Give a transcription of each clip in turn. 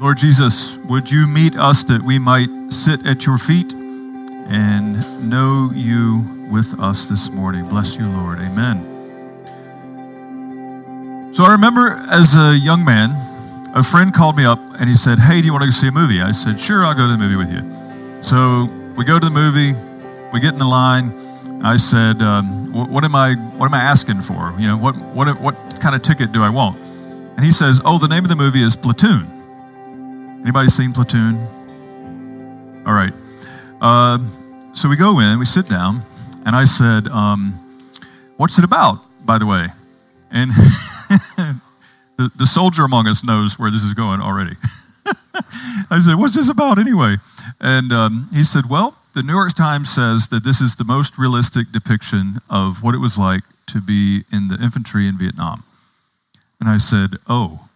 Lord Jesus, would you meet us that we might sit at your feet and know you with us this morning? Bless you, Lord. Amen. So I remember as a young man, a friend called me up and he said, Hey, do you want to go see a movie? I said, Sure, I'll go to the movie with you. So we go to the movie, we get in the line. I said, um, what, what, am I, what am I asking for? You know, what, what, what kind of ticket do I want? And he says, Oh, the name of the movie is Platoon. Anybody seen Platoon? All right. Uh, so we go in, we sit down, and I said, um, What's it about, by the way? And the, the soldier among us knows where this is going already. I said, What's this about anyway? And um, he said, Well, the New York Times says that this is the most realistic depiction of what it was like to be in the infantry in Vietnam. And I said, Oh,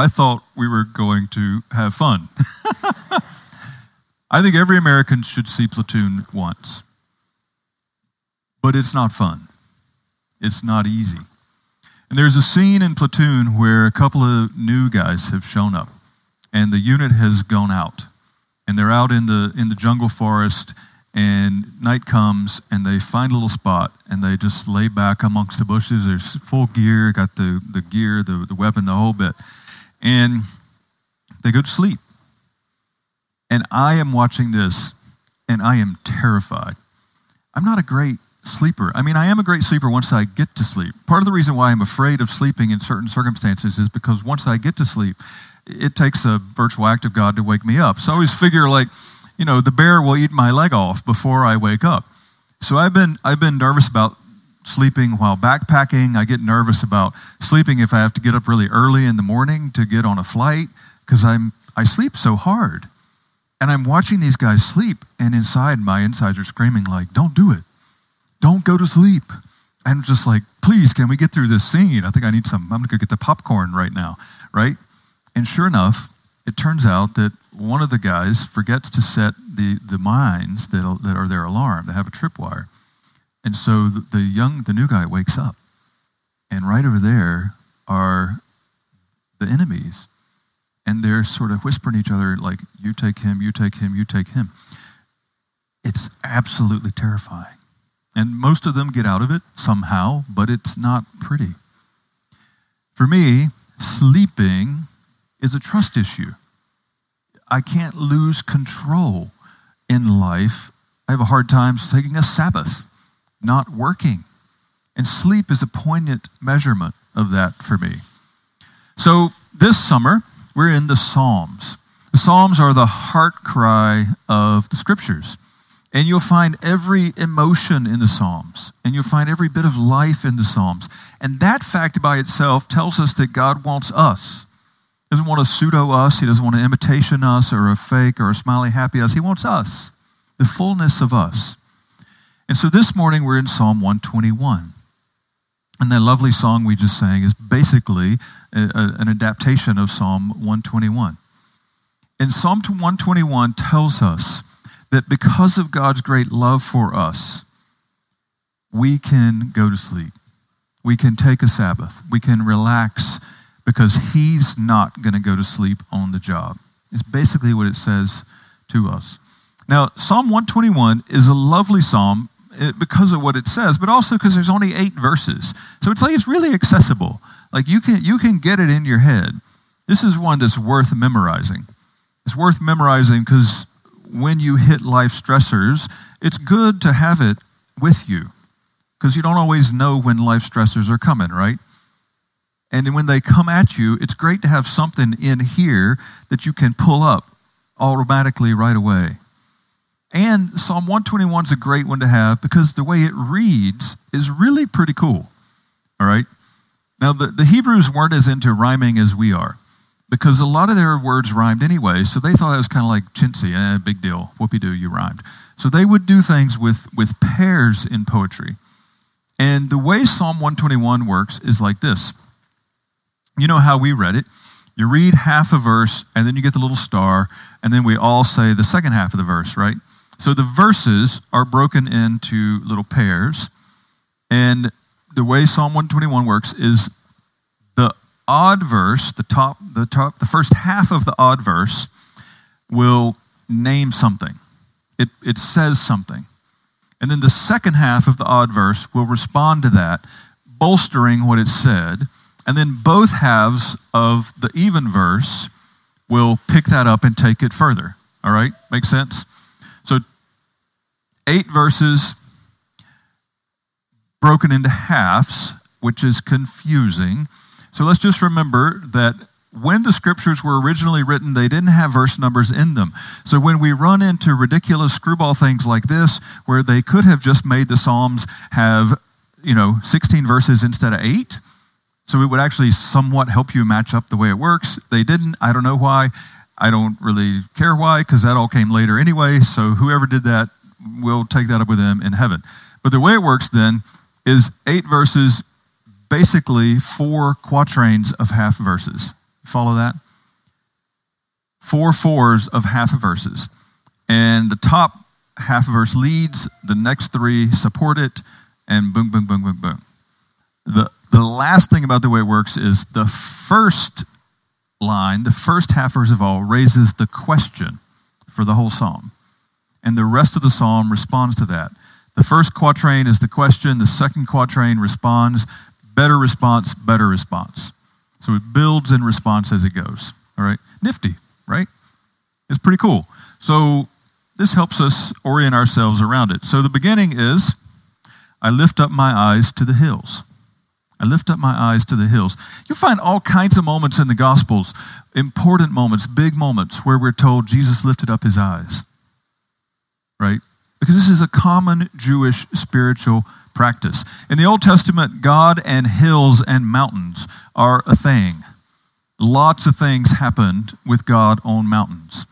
I thought we were going to have fun. I think every American should see Platoon once. But it's not fun, it's not easy. And there's a scene in Platoon where a couple of new guys have shown up, and the unit has gone out. And they're out in the, in the jungle forest, and night comes and they find a little spot and they just lay back amongst the bushes. There's full gear, got the, the gear, the, the weapon, the whole bit. And they go to sleep. And I am watching this and I am terrified. I'm not a great sleeper. I mean, I am a great sleeper once I get to sleep. Part of the reason why I'm afraid of sleeping in certain circumstances is because once I get to sleep, it takes a virtual act of God to wake me up. So I always figure like, you know, the bear will eat my leg off before I wake up. So I've been, I've been nervous about sleeping while backpacking. I get nervous about sleeping if I have to get up really early in the morning to get on a flight because I'm, I sleep so hard. And I'm watching these guys sleep, and inside, my insides are screaming, like, don't do it. Don't go to sleep. I'm just like, please, can we get through this scene? I think I need some, I'm going to get the popcorn right now, right? And sure enough, it turns out that one of the guys forgets to set the, the mines that, that are their alarm. They have a tripwire. And so the, young, the new guy wakes up. And right over there are the enemies. And they're sort of whispering each other, like, you take him, you take him, you take him. It's absolutely terrifying. And most of them get out of it somehow, but it's not pretty. For me, sleeping is a trust issue. I can't lose control in life. I have a hard time taking a Sabbath, not working. And sleep is a poignant measurement of that for me. So this summer, we're in the Psalms. The Psalms are the heart cry of the scriptures. And you'll find every emotion in the Psalms, and you'll find every bit of life in the Psalms. And that fact by itself tells us that God wants us He doesn't want a pseudo us. He doesn't want an imitation us or a fake or a smiley happy us. He wants us, the fullness of us. And so this morning we're in Psalm 121. And that lovely song we just sang is basically a, a, an adaptation of Psalm 121. And Psalm 121 tells us that because of God's great love for us, we can go to sleep. We can take a Sabbath. We can relax because he's not going to go to sleep on the job. It's basically what it says to us. Now, Psalm 121 is a lovely psalm because of what it says, but also because there's only eight verses. So it's like it's really accessible. Like you can you can get it in your head. This is one that's worth memorizing. It's worth memorizing because when you hit life stressors, it's good to have it with you because you don't always know when life stressors are coming, right? And when they come at you, it's great to have something in here that you can pull up automatically right away. And Psalm 121 is a great one to have because the way it reads is really pretty cool. All right? Now, the, the Hebrews weren't as into rhyming as we are because a lot of their words rhymed anyway, so they thought it was kind of like chintzy, eh, big deal, whoopie doo, you rhymed. So they would do things with, with pairs in poetry. And the way Psalm 121 works is like this you know how we read it. You read half a verse, and then you get the little star, and then we all say the second half of the verse, right? So the verses are broken into little pairs. And the way Psalm 121 works is the odd verse, the top, the top, the first half of the odd verse will name something. It, it says something. And then the second half of the odd verse will respond to that, bolstering what it said. And then both halves of the even verse will pick that up and take it further. All right? Make sense? Eight verses broken into halves, which is confusing. So, let's just remember that when the scriptures were originally written, they didn't have verse numbers in them. So when we run into ridiculous screwball things like this, where they could have just made the Psalms have, you know, 16 verses instead of eight, so it would actually somewhat help you match up the way it works. They didn't. I don't know why. I don't really care why, because that all came later anyway. So whoever did that, we'll take that up with them in heaven. But the way it works then is eight verses, basically four quatrains of half verses. Follow that? Four fours of half verses. And the top half verse leads, the next three support it, and boom, boom, boom, boom, boom. The, the last thing about the way it works is the first line, the first half verse of all, raises the question for the whole psalm. And the rest of the psalm responds to that. The first quatrain is the question, the second quatrain responds, better response, better response. So it builds in response as it goes. All right. Nifty, right? It's pretty cool. So this helps us orient ourselves around it. So the beginning is I lift up my eyes to the hills. I lift up my eyes to the hills. You'll find all kinds of moments in the Gospels, important moments, big moments, where we're told Jesus lifted up his eyes. Right? Because this is a common Jewish spiritual practice. In the Old Testament, God and hills and mountains are a thing. Lots of things happened with God on mountains.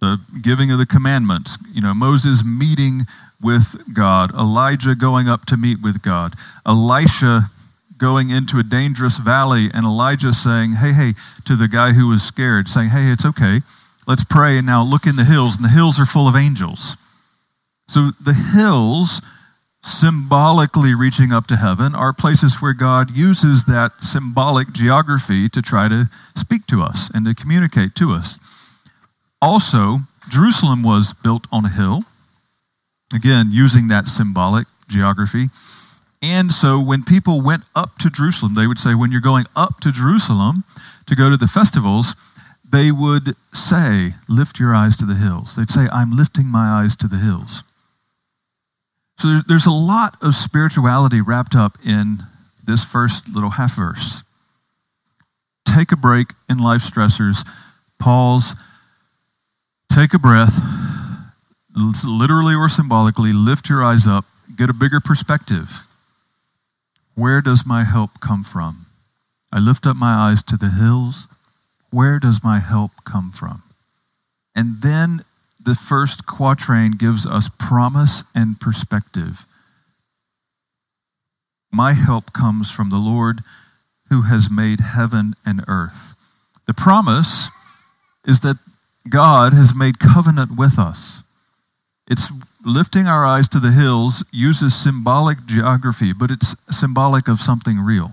The giving of the commandments, you know, Moses meeting with God, Elijah going up to meet with God, Elisha going into a dangerous valley, and Elijah saying, Hey, hey, to the guy who was scared, saying, Hey, it's okay. Let's pray and now look in the hills, and the hills are full of angels. So the hills symbolically reaching up to heaven are places where God uses that symbolic geography to try to speak to us and to communicate to us. Also, Jerusalem was built on a hill, again, using that symbolic geography. And so when people went up to Jerusalem, they would say, when you're going up to Jerusalem to go to the festivals, they would say, lift your eyes to the hills. They'd say, I'm lifting my eyes to the hills. So there's a lot of spirituality wrapped up in this first little half verse. Take a break in life stressors, pause, take a breath, literally or symbolically, lift your eyes up, get a bigger perspective. Where does my help come from? I lift up my eyes to the hills. Where does my help come from? And then the first quatrain gives us promise and perspective. My help comes from the Lord who has made heaven and earth. The promise is that God has made covenant with us. It's lifting our eyes to the hills uses symbolic geography, but it's symbolic of something real.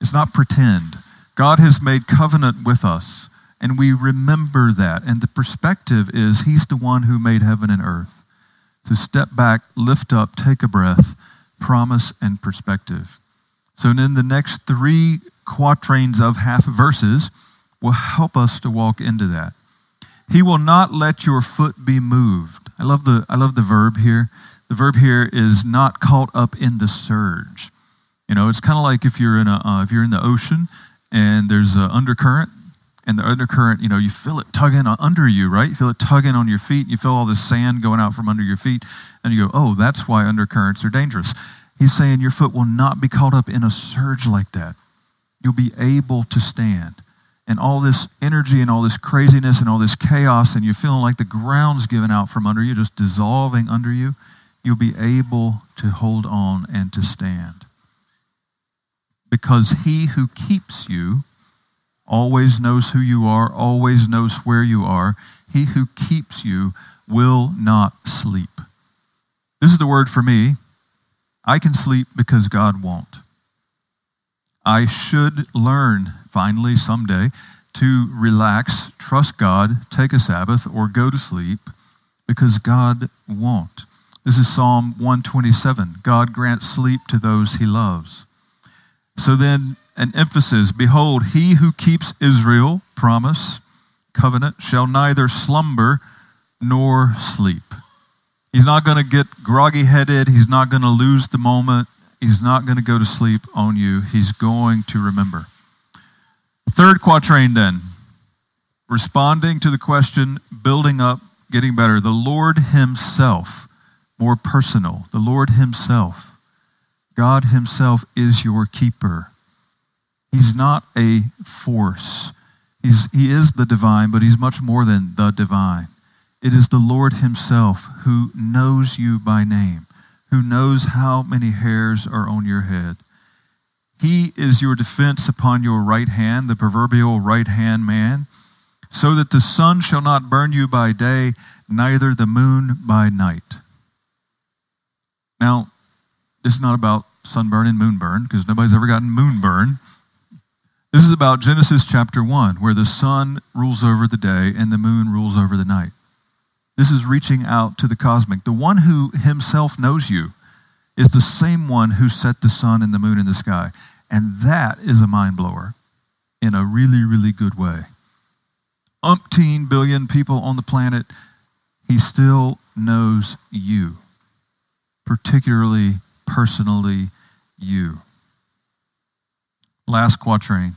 It's not pretend. God has made covenant with us. And we remember that. And the perspective is He's the one who made heaven and earth. To step back, lift up, take a breath, promise, and perspective. So then the next three quatrains of half verses will help us to walk into that. He will not let your foot be moved. I love the, I love the verb here. The verb here is not caught up in the surge. You know, it's kind of like if you're in a uh, if you're in the ocean and there's an undercurrent and the undercurrent, you know, you feel it tugging under you, right? You feel it tugging on your feet. You feel all this sand going out from under your feet. And you go, oh, that's why undercurrents are dangerous. He's saying your foot will not be caught up in a surge like that. You'll be able to stand. And all this energy and all this craziness and all this chaos, and you're feeling like the ground's giving out from under you, just dissolving under you, you'll be able to hold on and to stand. Because he who keeps you always knows who you are, always knows where you are. He who keeps you will not sleep. This is the word for me. I can sleep because God won't. I should learn, finally, someday, to relax, trust God, take a Sabbath, or go to sleep because God won't. This is Psalm 127. God grants sleep to those he loves. So then, an emphasis Behold, he who keeps Israel, promise, covenant, shall neither slumber nor sleep. He's not going to get groggy headed. He's not going to lose the moment. He's not going to go to sleep on you. He's going to remember. Third quatrain, then, responding to the question, building up, getting better. The Lord Himself more personal. The Lord Himself, God Himself is your keeper. He's hmm. not a force. He's, he is the divine, but He's much more than the divine. It is the Lord Himself who knows you by name, who knows how many hairs are on your head. He is your defense upon your right hand, the proverbial right hand man, so that the sun shall not burn you by day, neither the moon by night. Now, this is not about sunburn and moonburn because nobody's ever gotten moonburn. This is about Genesis chapter 1, where the sun rules over the day and the moon rules over the night. This is reaching out to the cosmic. The one who himself knows you is the same one who set the sun and the moon in the sky. And that is a mind blower in a really, really good way. Umpteen billion people on the planet, he still knows you particularly, personally, you. Last quatrain.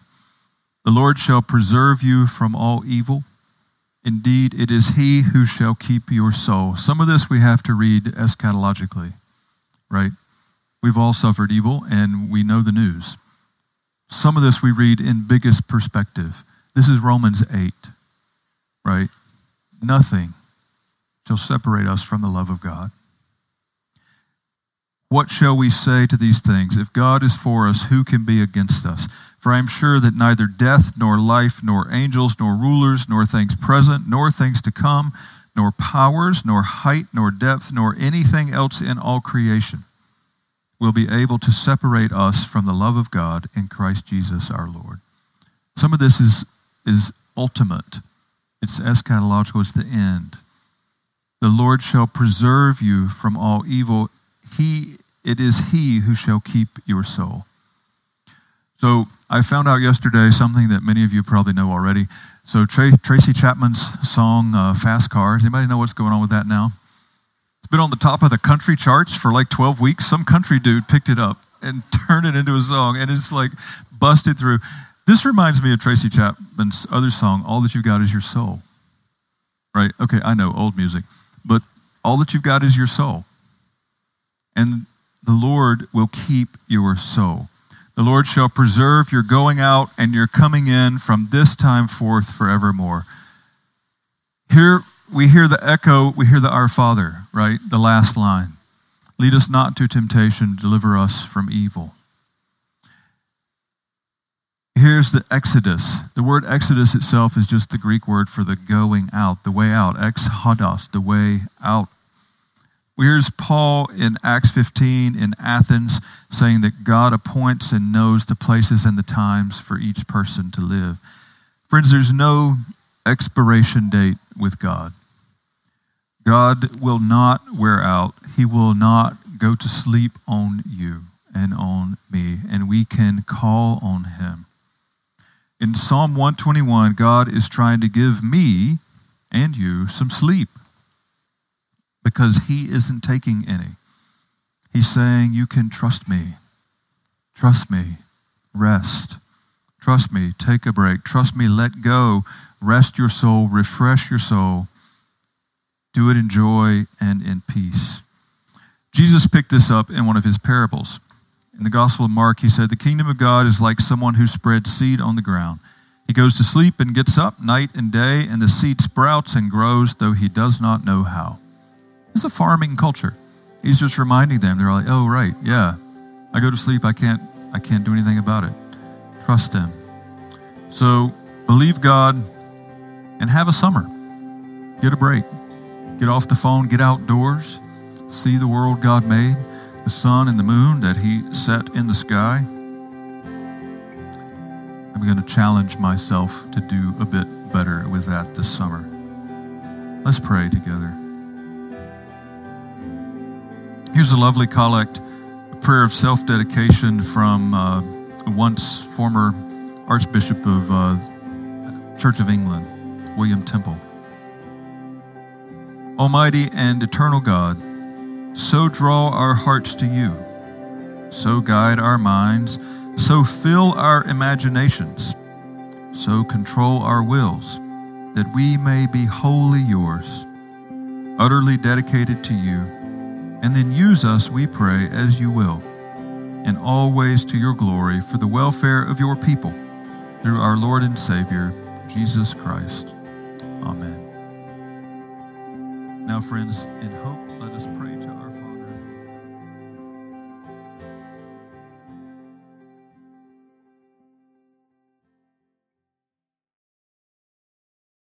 The Lord shall preserve you from all evil. Indeed, it is He who shall keep your soul. Some of this we have to read eschatologically, right? We've all suffered evil and we know the news. Some of this we read in biggest perspective. This is Romans 8, right? Nothing shall separate us from the love of God. What shall we say to these things? If God is for us, who can be against us? For I am sure that neither death, nor life, nor angels, nor rulers, nor things present, nor things to come, nor powers, nor height, nor depth, nor anything else in all creation will be able to separate us from the love of God in Christ Jesus our Lord. Some of this is, is ultimate. It's eschatological. It's the end. The Lord shall preserve you from all evil. He it is he who shall keep your soul. So I found out yesterday something that many of you probably know already. So Tracy Chapman's song uh, "Fast Cars." Anybody know what's going on with that now? It's been on the top of the country charts for like 12 weeks. Some country dude picked it up and turned it into a song, and it's like busted through. This reminds me of Tracy Chapman's other song, "All That You've Got Is Your Soul." Right? Okay, I know old music, but all that you've got is your soul. And the Lord will keep your soul. The Lord shall preserve your going out and your coming in from this time forth forevermore. Here we hear the echo, we hear the Our Father, right? The last line. Lead us not to temptation, deliver us from evil. Here's the Exodus. The word Exodus itself is just the Greek word for the going out, the way out. Ex hodos, the way out Here's Paul in Acts 15 in Athens saying that God appoints and knows the places and the times for each person to live. Friends, there's no expiration date with God. God will not wear out, He will not go to sleep on you and on me, and we can call on Him. In Psalm 121, God is trying to give me and you some sleep because he isn't taking any. He's saying, You can trust me. Trust me. Rest. Trust me. Take a break. Trust me. Let go. Rest your soul. Refresh your soul. Do it in joy and in peace. Jesus picked this up in one of his parables. In the Gospel of Mark, he said, The kingdom of God is like someone who spreads seed on the ground. He goes to sleep and gets up night and day, and the seed sprouts and grows, though he does not know how. It's a farming culture. He's just reminding them. They're like, oh, right, yeah. I go to sleep. I can't, I can't do anything about it. Trust Him. So believe God and have a summer. Get a break. Get off the phone. Get outdoors. See the world God made, the sun and the moon that He set in the sky. I'm going to challenge myself to do a bit better with that this summer. Let's pray together. Here's a lovely collect, a prayer of self dedication from uh, once former Archbishop of uh, Church of England, William Temple. Almighty and eternal God, so draw our hearts to you, so guide our minds, so fill our imaginations, so control our wills, that we may be wholly yours, utterly dedicated to you, and then use us, we pray, as you will, in all ways to your glory for the welfare of your people, through our Lord and Savior, Jesus Christ. Amen. Now, friends, in hope, let us